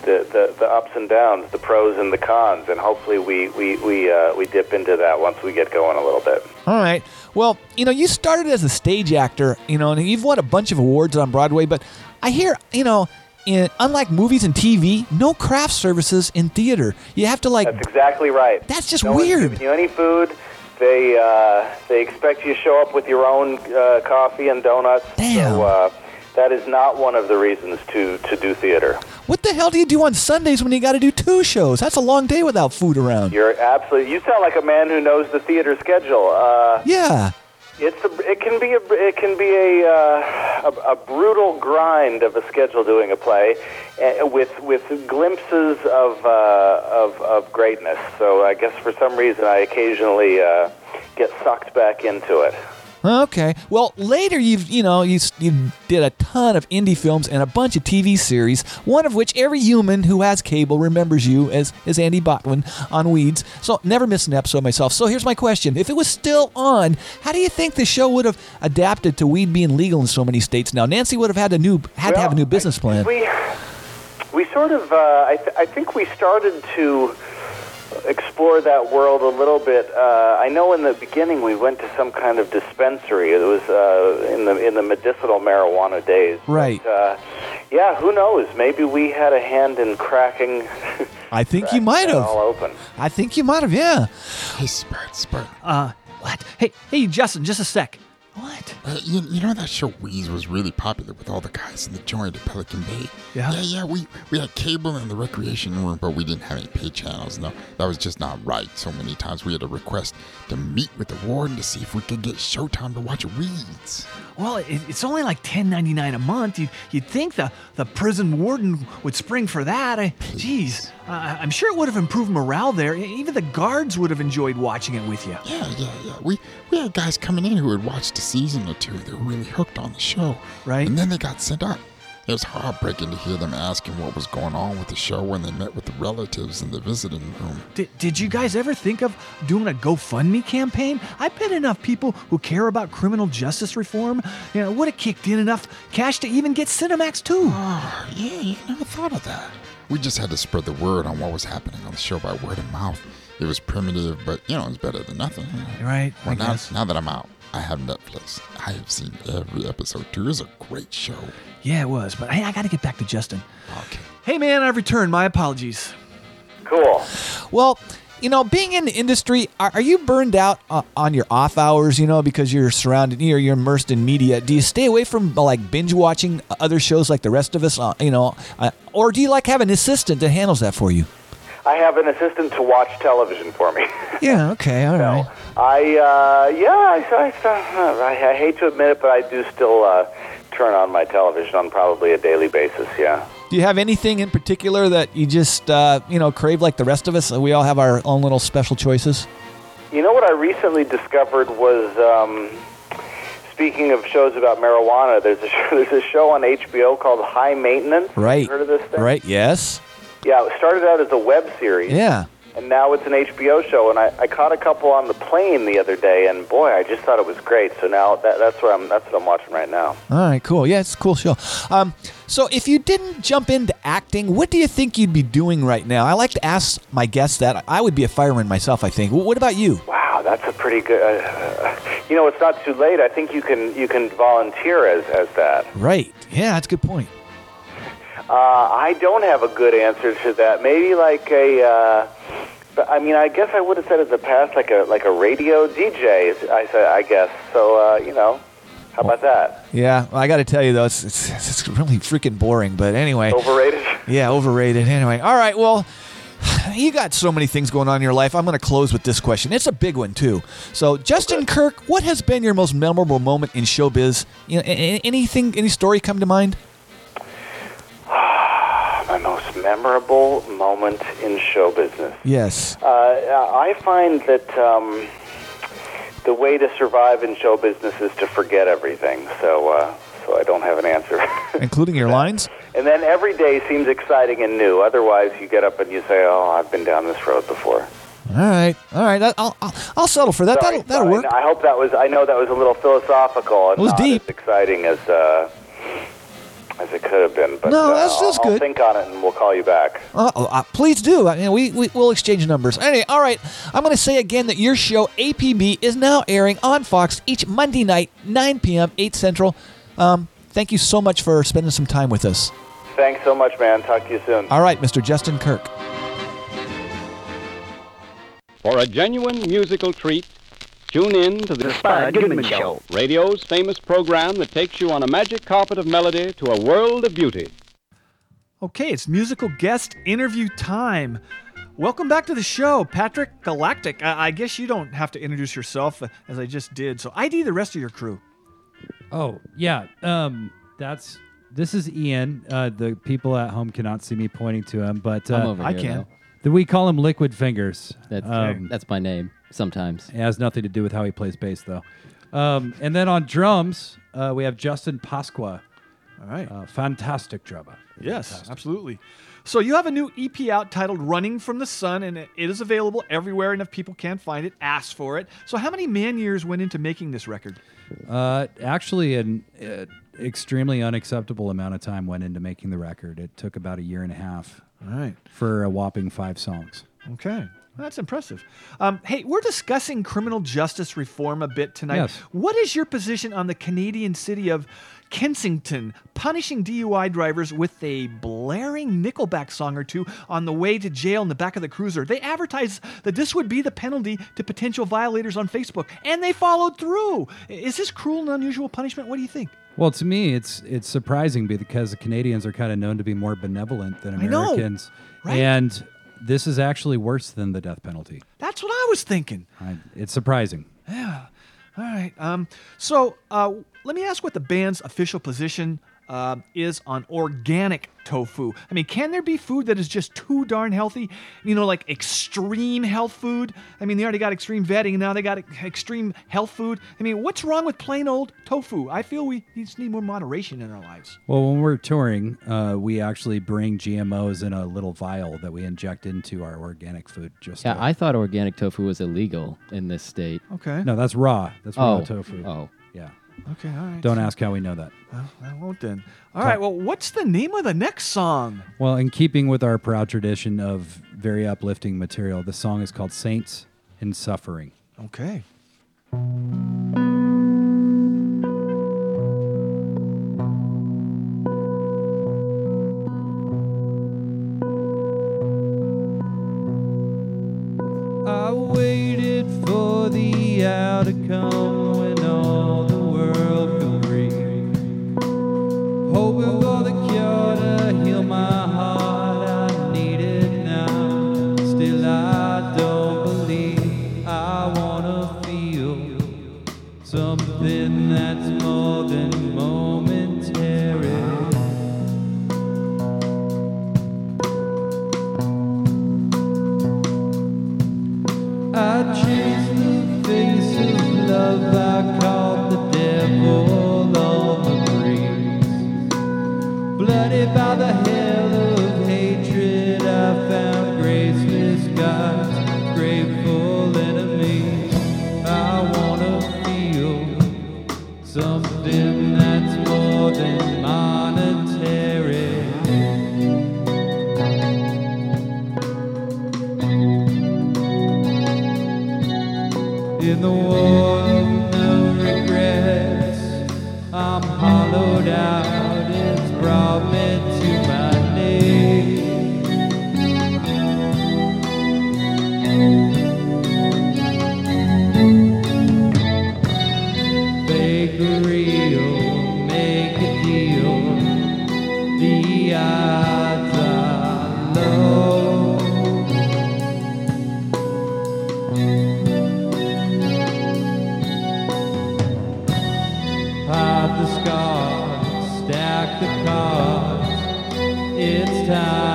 the, the, the ups and downs, the pros and the cons, and hopefully we we we uh, we dip into that once we get going a little bit. All right. Well, you know, you started as a stage actor, you know, and you've won a bunch of awards on Broadway, but I hear, you know, in, unlike movies and TV, no craft services in theater. You have to like That's exactly right. That's just no weird. you any food. They uh, they expect you to show up with your own uh, coffee and donuts. Damn. So uh, that is not one of the reasons to to do theater. What the hell do you do on Sundays when you got to do two shows? That's a long day without food around. You're absolutely. You sound like a man who knows the theater schedule. Uh, Yeah. It's a, it can be a it can be a, uh, a a brutal grind of a schedule doing a play, uh, with with glimpses of uh, of of greatness. So I guess for some reason I occasionally uh, get sucked back into it. Okay. Well, later you've you know you you did a ton of indie films and a bunch of TV series. One of which every human who has cable remembers you as as Andy Botwin on Weeds. So never miss an episode myself. So here's my question: If it was still on, how do you think the show would have adapted to weed being legal in so many states now? Nancy would have had a new had to have a new business plan. We we sort of uh, I, th- I think we started to explore that world a little bit. Uh, I know in the beginning we went to some kind of dispensary. It was uh, in the in the medicinal marijuana days. Right. Uh, yeah, who knows? Maybe we had a hand in cracking. I think you might have. all open. I think you might have. Yeah. Hey, Spud, Spud. Uh, what? Hey, hey, Justin, just a sec. Uh, you, you know that show Weeds was really popular with all the guys in the joint at Pelican Bay. Yeah? Yeah, yeah. We we had cable in the recreation room, but we didn't have any pay channels. No, that was just not right. So many times we had to request to meet with the warden to see if we could get Showtime to watch Weeds. Well, it, it's only like ten ninety nine a month. You'd, you'd think the, the prison warden would spring for that. I, geez, uh, I'm sure it would have improved morale there. Even the guards would have enjoyed watching it with you. Yeah, yeah, yeah. We we had guys coming in who had watched a season or two. They were really hooked on the show. Right. And then they got sent up. It was heartbreaking to hear them asking what was going on with the show when they met with the relatives in the visiting room. Did, did you guys ever think of doing a GoFundMe campaign? I bet enough people who care about criminal justice reform you know, would have kicked in enough cash to even get Cinemax too. Oh, yeah, you never thought of that. We just had to spread the word on what was happening on the show by word of mouth. It was primitive, but you know, it's better than nothing. Right, I Well, now, guess. now that I'm out, I have Netflix. I have seen every episode too. It's a great show. Yeah, it was. But hey, I got to get back to Justin. Okay. Hey, man, I've returned. My apologies. Cool. Well, you know, being in the industry, are, are you burned out uh, on your off hours? You know, because you're surrounded, you're, you're immersed in media. Do you stay away from uh, like binge watching other shows like the rest of us? Uh, you know, uh, or do you like have an assistant that handles that for you? I have an assistant to watch television for me. Yeah. Okay. All right. I uh, yeah, I, I, I, I hate to admit it, but I do still uh, turn on my television on probably a daily basis. Yeah. Do you have anything in particular that you just uh, you know crave like the rest of us? We all have our own little special choices. You know what I recently discovered was, um, speaking of shows about marijuana, there's a show, there's a show on HBO called High Maintenance. Right. Heard of this thing? Right. Yes. Yeah, it started out as a web series. Yeah. And now it's an HBO show, and I, I caught a couple on the plane the other day, and boy, I just thought it was great. So now that, that's what I'm that's what I'm watching right now. All right. Cool. Yeah, it's a cool show. Um, so if you didn't jump into acting, what do you think you'd be doing right now? I like to ask my guests that. I would be a fireman myself. I think. What about you? Wow, that's a pretty good. Uh, you know, it's not too late. I think you can you can volunteer as as that. Right. Yeah, that's a good point. Uh, I don't have a good answer to that. Maybe like a. Uh, I mean, I guess I would have said in the past like a like a radio DJ. I said, I guess. So uh, you know, how about that? Yeah, well, I got to tell you though, it's, it's it's really freaking boring. But anyway, Overrated. yeah, overrated. Anyway, all right. Well, you got so many things going on in your life. I'm going to close with this question. It's a big one too. So, Justin Kirk, what has been your most memorable moment in showbiz? You know, anything, any story come to mind? My most memorable moment in show business. Yes. Uh, I find that um, the way to survive in show business is to forget everything. So, uh, so I don't have an answer. Including your lines? and then every day seems exciting and new. Otherwise, you get up and you say, "Oh, I've been down this road before." All right, all right. I'll I'll, I'll settle for that. Sorry, that'll that'll sorry. work. I hope that was. I know that was a little philosophical and It was not deep. as exciting as uh, as it could have been. But No, uh, that's- that's I'll, I'll good. think on it and we'll call you back. Uh, uh, please do. I mean, we, we we'll exchange numbers. Anyway, all right. I'm going to say again that your show APB is now airing on Fox each Monday night, 9 p.m., 8 Central. Um, thank you so much for spending some time with us. Thanks so much, man. Talk to you soon. All right, Mr. Justin Kirk. For a genuine musical treat, tune in to the, Spud Goodman Show. radio's famous program that takes you on a magic carpet of melody to a world of beauty. Okay, it's musical guest interview time. Welcome back to the show, Patrick Galactic. I, I guess you don't have to introduce yourself uh, as I just did, so ID the rest of your crew. Oh yeah, um, that's this is Ian. Uh, the people at home cannot see me pointing to him, but uh, I'm over I can. though. We call him Liquid Fingers. That's Um, that's my name. Sometimes It has nothing to do with how he plays bass, though. Um, and then on drums, uh, we have Justin Pasqua. All right. Uh, fantastic drummer. Yes, absolutely. So you have a new EP out titled "Running from the Sun," and it is available everywhere. And if people can't find it, ask for it. So how many man years went into making this record? Uh, actually, an uh, extremely unacceptable amount of time went into making the record. It took about a year and a half. All right. For a whopping five songs. Okay. That's impressive. Um, hey, we're discussing criminal justice reform a bit tonight. Yes. What is your position on the Canadian city of Kensington punishing DUI drivers with a blaring Nickelback song or two on the way to jail in the back of the cruiser? They advertised that this would be the penalty to potential violators on Facebook, and they followed through. Is this cruel and unusual punishment? What do you think? Well, to me, it's it's surprising because the Canadians are kind of known to be more benevolent than I know, Americans, right? and this is actually worse than the death penalty. That's what I was thinking. I, it's surprising. Yeah. All right. Um, so uh, let me ask what the band's official position uh, is on organic tofu. I mean, can there be food that is just too darn healthy? You know, like extreme health food? I mean, they already got extreme vetting, and now they got extreme health food. I mean, what's wrong with plain old tofu? I feel we just need more moderation in our lives. Well, when we're touring, uh, we actually bring GMOs in a little vial that we inject into our organic food. Just yeah, to- I thought organic tofu was illegal in this state. Okay. no, that's raw. That's raw Oh, tofu. oh. yeah. Okay, all right. Don't ask how we know that. Well, I won't then. All right. Well, what's the name of the next song? Well, in keeping with our proud tradition of very uplifting material, the song is called Saints in Suffering. Okay. Time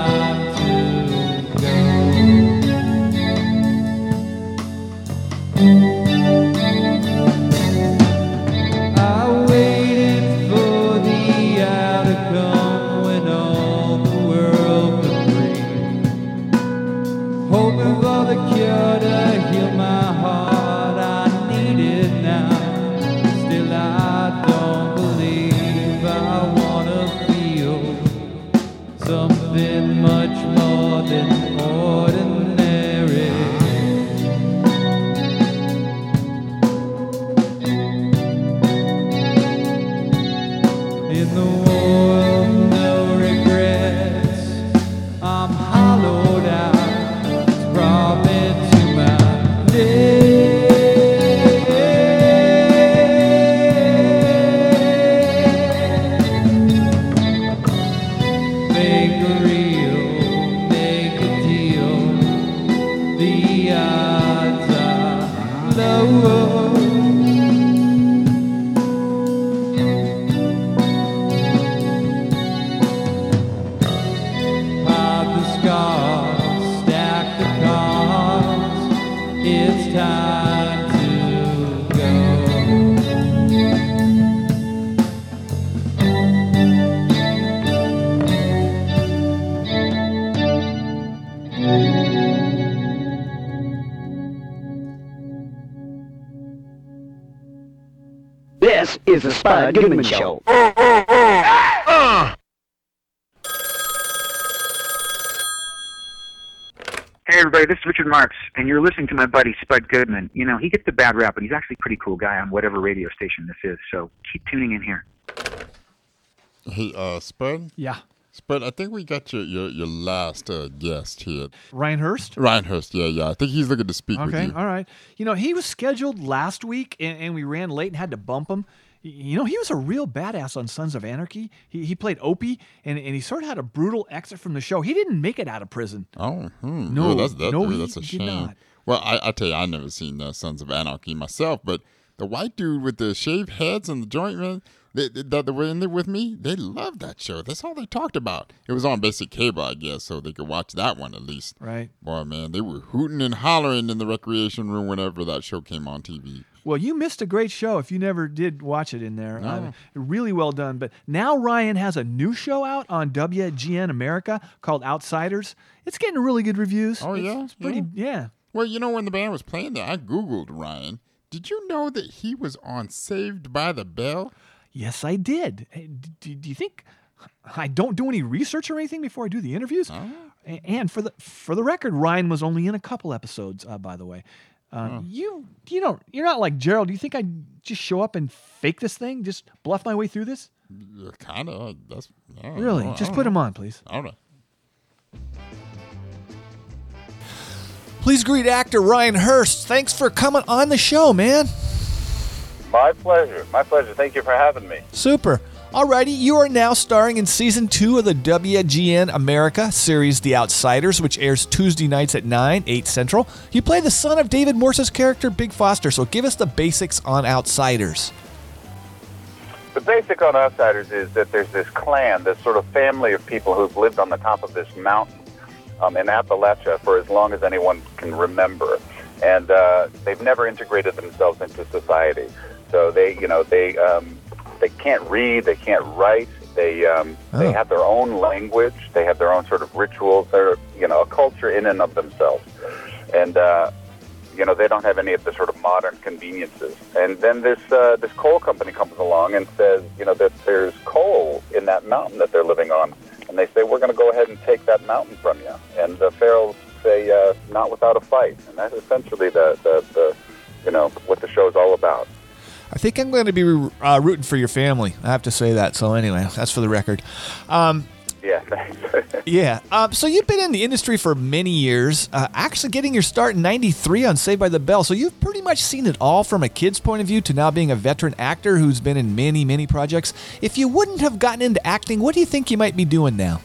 Goodman Show. Hey everybody, this is Richard Marx, and you're listening to my buddy Spud Goodman. You know, he gets the bad rap, but he's actually a pretty cool guy on whatever radio station this is. So keep tuning in here. Hey, uh, Spud? Yeah. Spud, I think we got your your, your last uh, guest here. Ryan Hurst? Ryan Hurst, yeah, yeah. I think he's looking to speak with Okay, you. all right. You know, he was scheduled last week, and, and we ran late and had to bump him. You know, he was a real badass on Sons of Anarchy. He, he played Opie, and, and he sort of had a brutal exit from the show. He didn't make it out of prison. Oh, hmm. No, Well, that's, that, no, that's a shame. Well, I, I tell you, I never seen uh, Sons of Anarchy myself, but the white dude with the shaved heads and the joint man they, they- that were in there with me, they loved that show. That's all they talked about. It was on basic cable, I guess, so they could watch that one at least. Right. Boy, man, they were hooting and hollering in the recreation room whenever that show came on TV. Well, you missed a great show if you never did watch it in there. No. Uh, really well done. But now Ryan has a new show out on WGN America called Outsiders. It's getting really good reviews. Oh, It's- yeah? It's pretty, yeah. Well, you know, when the band was playing there, I Googled Ryan. Did you know that he was on Saved by the Bell? Yes, I did. Hey, d- d- do you think I don't do any research or anything before I do the interviews? A- And for the for the record, Ryan was only in a couple episodes. Uh, by the way, uh, you you don't you're not like Gerald. Do you think I'd just show up and fake this thing, just bluff my way through this? Kind of. That's I don't Really? know. I Just don't him know. on, please. All right. Please greet actor Ryan Hurst. Thanks for coming on the show, man. My pleasure. My pleasure. Thank you for having me. Super. Alrighty, you are now starring in season two of the WGN America series The Outsiders, which airs Tuesday nights at 9, 8 Central. You play the son of David Morse's character, Big Foster, so give us the basics on Outsiders. the basic on Outsiders is that there's this clan, this sort of family of people who've lived on the top of this mountain um, in Appalachia for as long as anyone can remember, and uh, they've never integrated themselves into society. So they, you know, they um, they can't read, they can't write, they um, they Oh. have their own language, they have their own sort of rituals. They're you know a culture in and of themselves, and uh, you know they don't have any of the sort of modern conveniences. And then this uh, this coal company comes along and says you know that there's coal in that mountain that they're living on, and they say we're going to go ahead and take that mountain from you. And the Farrells say uh, not without a fight, and that's essentially the, the the you know what the show's all about. I think I'm going to be uh, rooting for your family. I have to say that. So anyway, that's for the record. Um, Yeah, yeah. Um, so you've been in the industry for many years. Uh, actually, getting your start in '93 on Saved by the Bell. So you've pretty much seen it all from a kid's point of view to now being a veteran actor who's been in many, many projects. If you wouldn't have gotten into acting, what do you think you might be doing now?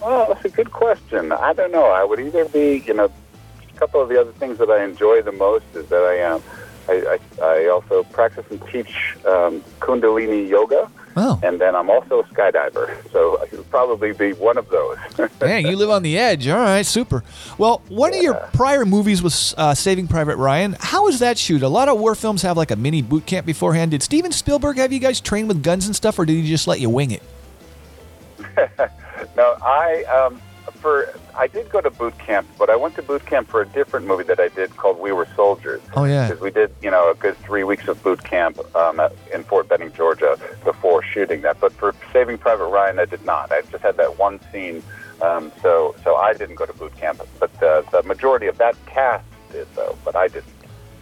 Well, that's a good question. I don't know. I would either be, you know, a couple of the other things that I enjoy the most is that I um, I, I, I also practice and teach um, Kundalini yoga, Oh. and then I'm also a skydiver. So I would probably be one of those. Dang, you live on the edge. All right, super. Well, one of your prior movies was uh, Saving Private Ryan. How was that shoot? A lot of war films have like a mini boot camp beforehand. Did Steven Spielberg have you guys train with guns and stuff, or did he just let you wing it? no, I um, for I did go to boot camp, but I went to boot camp for a different movie that I did called We Were Soldiers. Oh, yeah. because we did you know a good three weeks of boot camp um, at, in Fort Benning, Georgia, before shooting that. But for Saving Private Ryan, I did not. I just had that one scene, um, so so I didn't go to boot camp. But uh, the majority of that cast did though, but I didn't.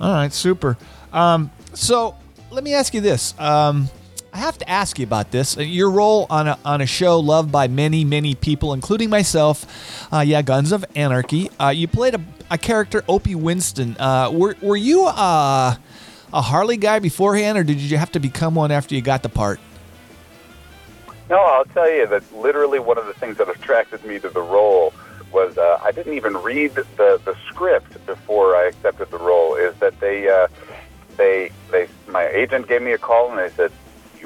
All right, super. Um, so let me ask you this. Um, I have to ask you about this. Uh, Your role on a, on a show loved by many, many people, including myself. Uh, yeah, Guns of Anarchy. Uh, you played a, a character, Opie Winston. Uh, were, were you uh, a Harley guy beforehand, or did you have to become one after you got the part? No, I'll tell you that literally one of the things that attracted me to the role was uh, I didn't even read the, the script before I accepted the role. Is that they they they my agent gave me a call and they said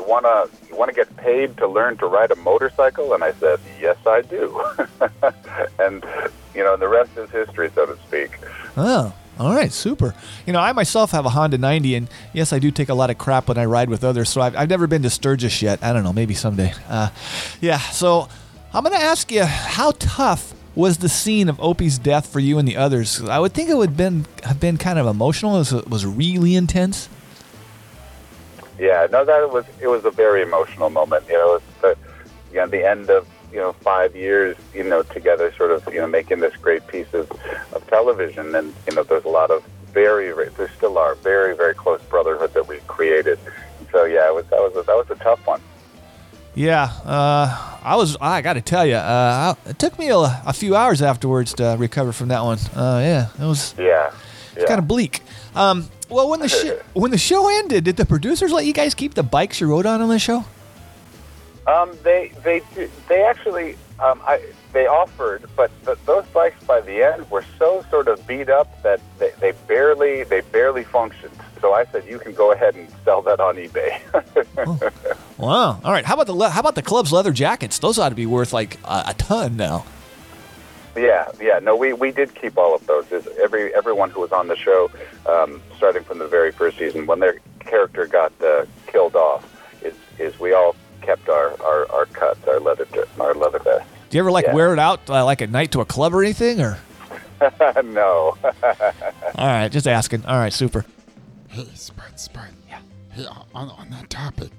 you wanna you wanna get paid to learn to ride a motorcycle and I said yes I do and you know the rest is history so to speak. Oh, all right, super. You know, I myself have a Honda 90, and yes, I do take a lot of crap when I ride with others, so I've, I've never been to Sturgis yet. I don't know, maybe someday. Uh, yeah, so I'm going to ask you how tough was the scene of Opie's death for you and the others? I would think it would been, have been kind of emotional. It was, it was really intense. Yeah, no, that was it was a very emotional moment. You know, it's the you know the end of you know five years you know together, sort of you know making this great piece of of television, and you know there's a lot of very there still are very very close brotherhood that we created. So yeah, it was that was a, that was a tough one. Yeah, uh, I was. I got to tell you, uh, it took me a, a few hours afterwards to recover from that one. Uh, yeah, it was. Yeah, It's kind of bleak. Um, well, when the sh- when the show ended, did the producers let you guys keep the bikes you rode on on the show? Um, they they they actually um, I, they offered, but th- those bikes by the end were so sort of beat up that they, they barely they barely functioned. So I said, you can go ahead and sell that on eBay. Wow. All right. How about the le- how about the club's leather jackets? Those ought to be worth like a, a ton now. Yeah, yeah. No, we, we did keep all of those. Is every everyone who was on the show, um, starting from the very first season, when their character got uh, killed off, is is we all kept our, our, our cuts, our leather our leather vests. Do you ever like Yeah. wear it out uh, like at night to a club or anything? Or no. all right, just asking. All right, super. Hey, Spud, Spud. Yeah. Hey, on, on that topic,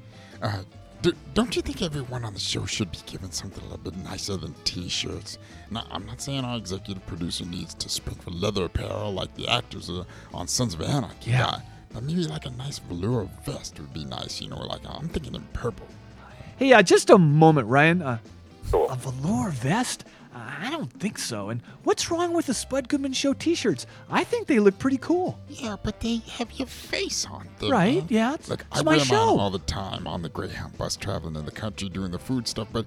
uh, do, don't you think everyone on the show should be given something a little bit nicer than T-shirts? Now, I'm not saying our executive producer needs to spring for leather apparel like the actors uh, on Sons of Anarchy. Yeah. guy, But maybe like a nice velour vest would be nice. You know, like I'm thinking in purple. Hey, uh, just a moment, Ryan. Uh, Cool. A velour vest? I don't think so. And what's wrong with the Spud Goodman Show T-shirts? I think they look pretty cool. Yeah, but they have your face on them. Right, man. yeah, it's- Look, it's I my wear them show. all the time on the Greyhound bus traveling in the country doing the food stuff, but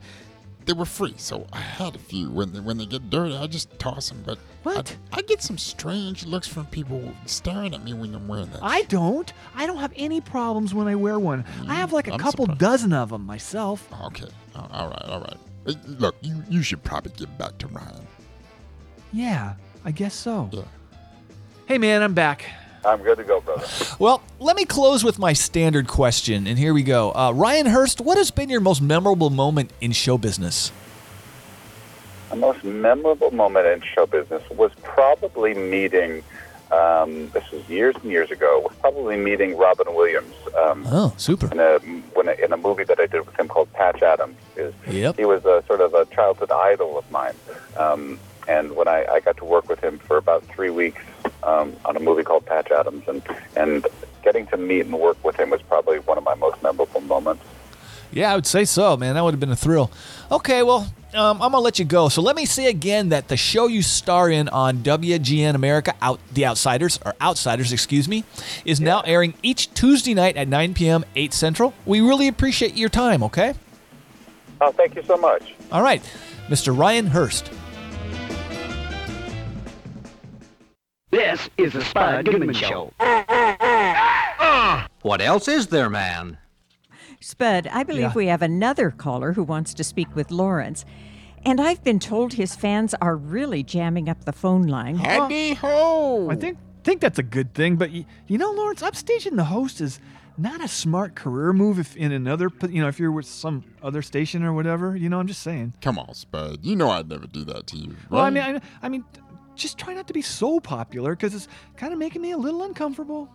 they were free, so I had a few. When they, when they get dirty, I just toss them. But What? I, I get some strange looks from people staring at me when I'm wearing that. I don't. I don't have any problems when I wear one. I mm, have like a I'm couple dozen of them myself. Okay. All all right. All right. Hey, Look, you, you should probably get back to Ryan. Yeah, I guess so. Yeah. Hey man, I'm back. I'm good to go, brother. Well, let me close with my standard question, and here we go. Uh, Ryan Hurst, what has been your most memorable moment in show business? The most memorable moment in show business was probably meeting. Um, this was years and years ago. Was probably meeting Robin Williams. Um, Oh, super. In a, when a in a movie that I did with him called Patch Adams. Is Yep. he was a sort of a childhood idol of mine. Um, and when I, I got to work with him for about three weeks um, on a movie called Patch Adams, and and getting to meet and work with him was probably one of my most memorable moments. Yeah, I would say so, man. That would have been a thrill. Okay, well, um, I'm gonna let you go. So let me say again that the show you star in on WGN America, out the Outsiders or Outsiders, excuse me, is now airing each Tuesday night at 9 p.m. 8 Central. We really appreciate your time. Okay. Oh, thank you so much. All right, Mr. Ryan Hurst. This is the Spud Goodman Show. What else is there, man? Spud, I believe Yeah. we have another caller who wants to speak with Lawrence. And I've been told his fans are really jamming up the phone line. ho! I think think that's a good thing, but you, you know, Lawrence, upstaging the host is not a smart career move if in another, you know, if you're with some other station or whatever. You know, I'm just saying. Come on, Spud. You know I'd never do that to you. Well, I mean, I, I mean, just try not to be so popular because it's kind of making me a little uncomfortable.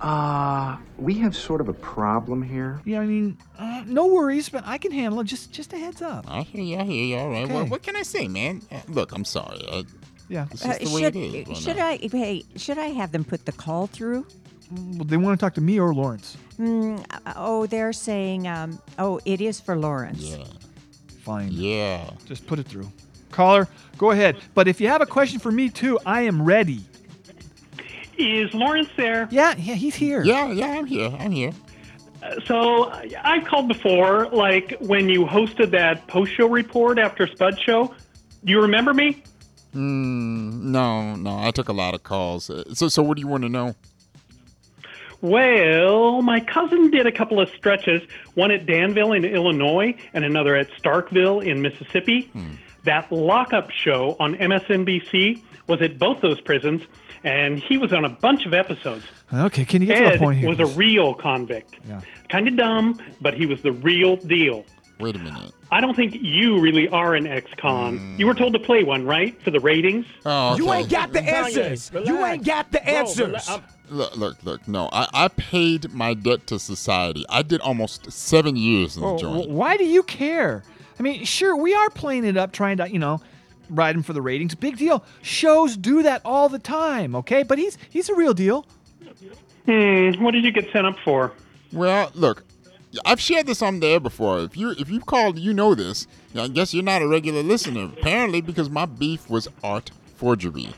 Uh, we have sort of a problem here. Yeah, I mean, uh, no worries, but I can handle it. Just, just a heads up. I hear you. I hear you. All right. Okay. Well, what can I say, man? Uh, Look, I'm sorry. Uh, Yeah. It's Uh, just the way should it is. should now. I hey should I have them put the call through? Well, they want to talk to me or Lawrence. Mm, uh, oh, they're saying um, oh it is for Lawrence. Yeah. Fine. Yeah. Just put it through. Caller, go ahead. But if you have a question for me too, I am ready. Is Lawrence there? Yeah, yeah, he's here. Yeah, yeah, I'm here. I'm here. Uh, So uh, I've called before, like when you hosted that post-show report after Spud Show. Do you remember me? Mm, no, no. I took a lot of calls. Uh, So, so what do you want to know? Well, my cousin did a couple of stretches, one at Danville in Illinois and another at Starkville in Mississippi. That lockup show on MSNBC was at both those prisons, and he was on a bunch of episodes. Okay, can you get to the point here? was a real convict. Yeah. Kind of dumb, but he was the real deal. Wait a minute. I don't think you really are an ex-con. Hmm. You were told to play one, right, for the ratings? Oh, You ain't got the answers. You ain't got the answers. Look, look, look. No, I, I paid my debt to society. I did almost seven years in the Well, joint. why do you care? I mean, sure, we are playing it up, trying to, you know, ride him for the ratings. Big deal. Shows do that all the time, okay? But he's he's a real deal. Hmm. What did you get sent up for? Well, look, I've shared this on the air before. If you if you've called, you know this. I guess you're not a regular listener, apparently, because my beef was art forgery.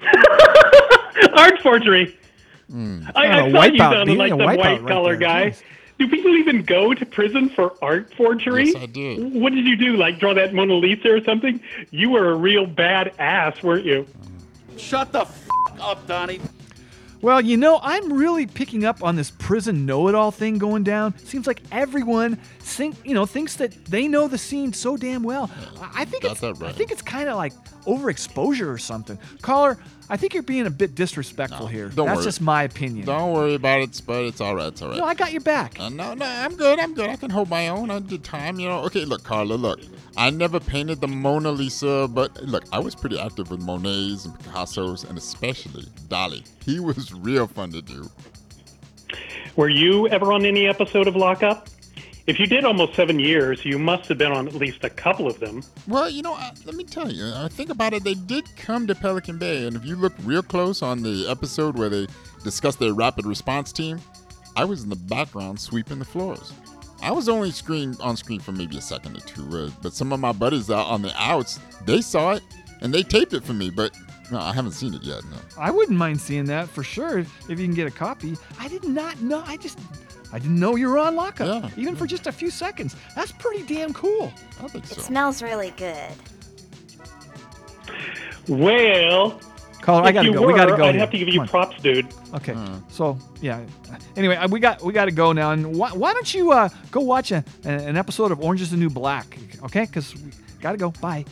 Art forgery. Mm. I, Kinda I thought you wipeout, sounded like the wipeout white right collar there. guy. Do people even go to prison for art forgery? Yes, I did. What did you do? Like draw that Mona Lisa or something? You were a real bad ass, weren't you? Shut the f- up, Donnie. Well, you know, I'm really picking up on this prison know-it-all thing going down. Seems like everyone think, you know, thinks that they know the scene so damn well. I I think Got it's, that right. I think it's kind of like overexposure or something. Caller, I think you're being a bit disrespectful here. don't That's worry. just my opinion. Don't worry about it, but It's all right. It's all right. No, I got your back. Uh, no, no, I'm good. I'm good. I can hold my own. I did time, you know. Okay, look, Carla, look. I never painted the Mona Lisa, but look, I was pretty active with Monets and Picassos, and especially Dali. He was real fun to do. Were you ever on any episode of Lockup? If you did almost seven years, you must have been on at least a couple of them. Well, you know, I, let me tell you. I think about it. They did come to Pelican Bay, and if you look real close on the episode where they discussed their rapid response team, I was in the background sweeping the floors. I was only screen on screen for maybe a second or two, uh, but some of my buddies out on the outs, they saw it and they taped it for me. But No, I haven't seen it yet. No. I wouldn't mind seeing that for sure if you can get a copy. I did not know. I just. I didn't know you were on lockup, even for just a few seconds. That's pretty damn cool. I think It smells really good. Well, Caller, I gotta you go. We gotta go I'd here. have to give Come you on. props, dude. Okay. So yeah. Anyway, uh, we got we got to go now, and why, why don't you uh, go watch a, an episode of Orange Is the New Black? Okay, because we got to go. Bye.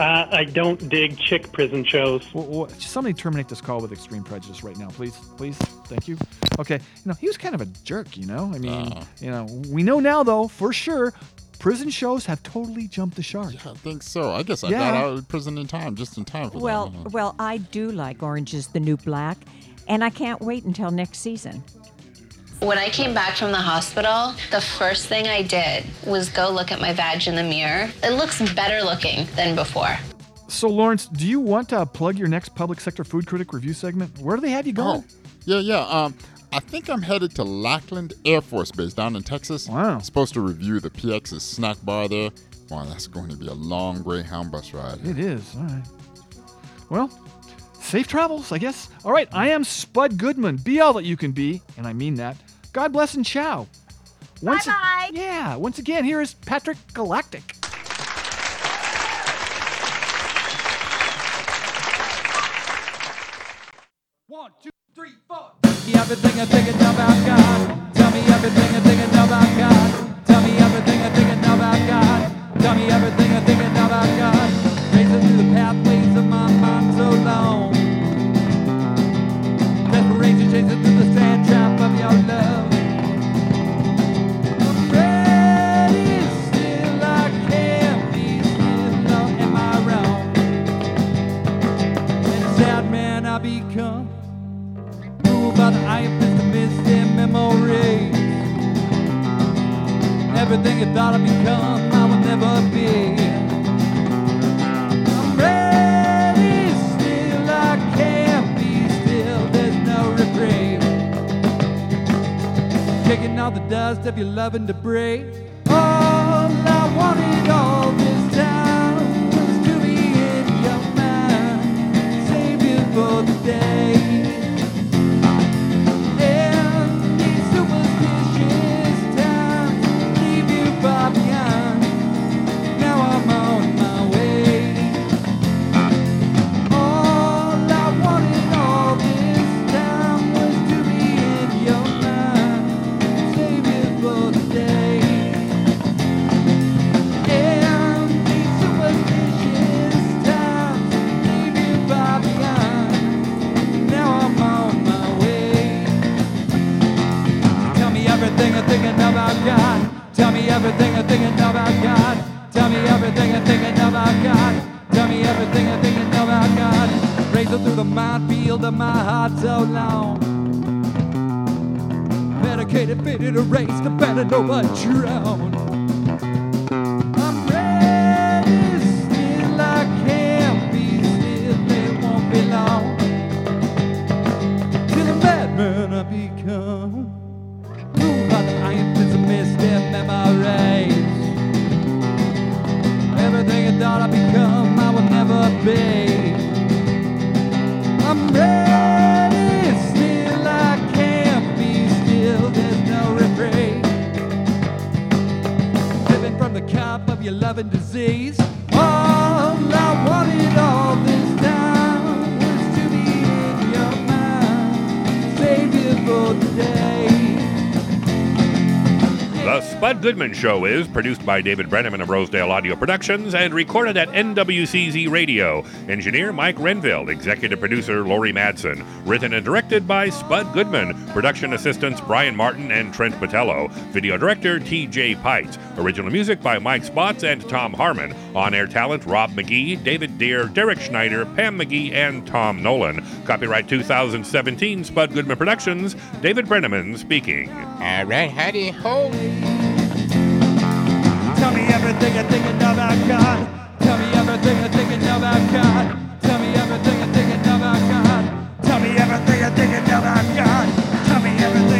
Uh, I don't dig chick prison shows. somebody terminate this call with extreme prejudice right now, please, please. Thank you. Okay. You know, he was kind of a jerk. You know, I mean, Uh. you know, we know now though for sure, prison shows have totally jumped the shark. Yeah, I think so. I guess I Yeah. got out of prison in time, just in time for Well, that. well, I do like Orange is the New Black, and I can't wait until next season. When I came back from the hospital, the first thing I did was go look at my vag in the mirror. It looks better looking than before. So, Lawrence, do you want to plug your next public sector food critic review segment? Where do they have you going? Oh, yeah, yeah. Um, I think I'm headed to Lackland Air Force Base down in Texas. Wow. Supposed to review the PX's snack bar there. Wow, that's going to be a long Greyhound bus ride. It is. All right. Well, safe travels, I guess. All right, I am Spud Goodman. Be all that you can be, and I mean that. God bless and ciao. Once bye bye. yeah. Once again, here is Patrick Galactic. One, two, three, four. Tell me everything I think and about God. Tell me everything I think and about God. Tell me everything I think and about God. Tell me everything I think and about God. Racing through the pathways of my mind so long. Desperation chasing through Everything you thought I'd become, I will never be. I'm ready, still I can't be still. There's no reprieve. Kicking all the dust of your love and debris. All I wanted all this time was to be in your mind, save you for the day. About God. Tell me everything I'm thinking about God. Tell me everything I'm thinking about God. Tell me everything I'm thinking about God. Racing through the minefield of my heart so long. Medicated, fitted, race to better know but drown. Goodman Show is produced by David Brenneman of Rosedale Audio Productions and recorded at NWCZ Radio. Engineer Mike Renville, executive producer Lori Madsen. Written and directed by Spud Goodman. Production assistants Brian Martin and Trent Patello. Video director T.J. Pites. Original music by Mike Spots and Tom Harmon. On air talent Rob McGee, David Deere, Derek Schneider, Pam McGee, and Tom Nolan. Copyright 2017 Spud Goodman Productions. David Brenneman speaking. All right, howdy ho everything you're thinking about God. Tell me everything you're thinking about God. Tell me everything you're thinking about God. Tell me everything you're thinking about God. Tell me everything.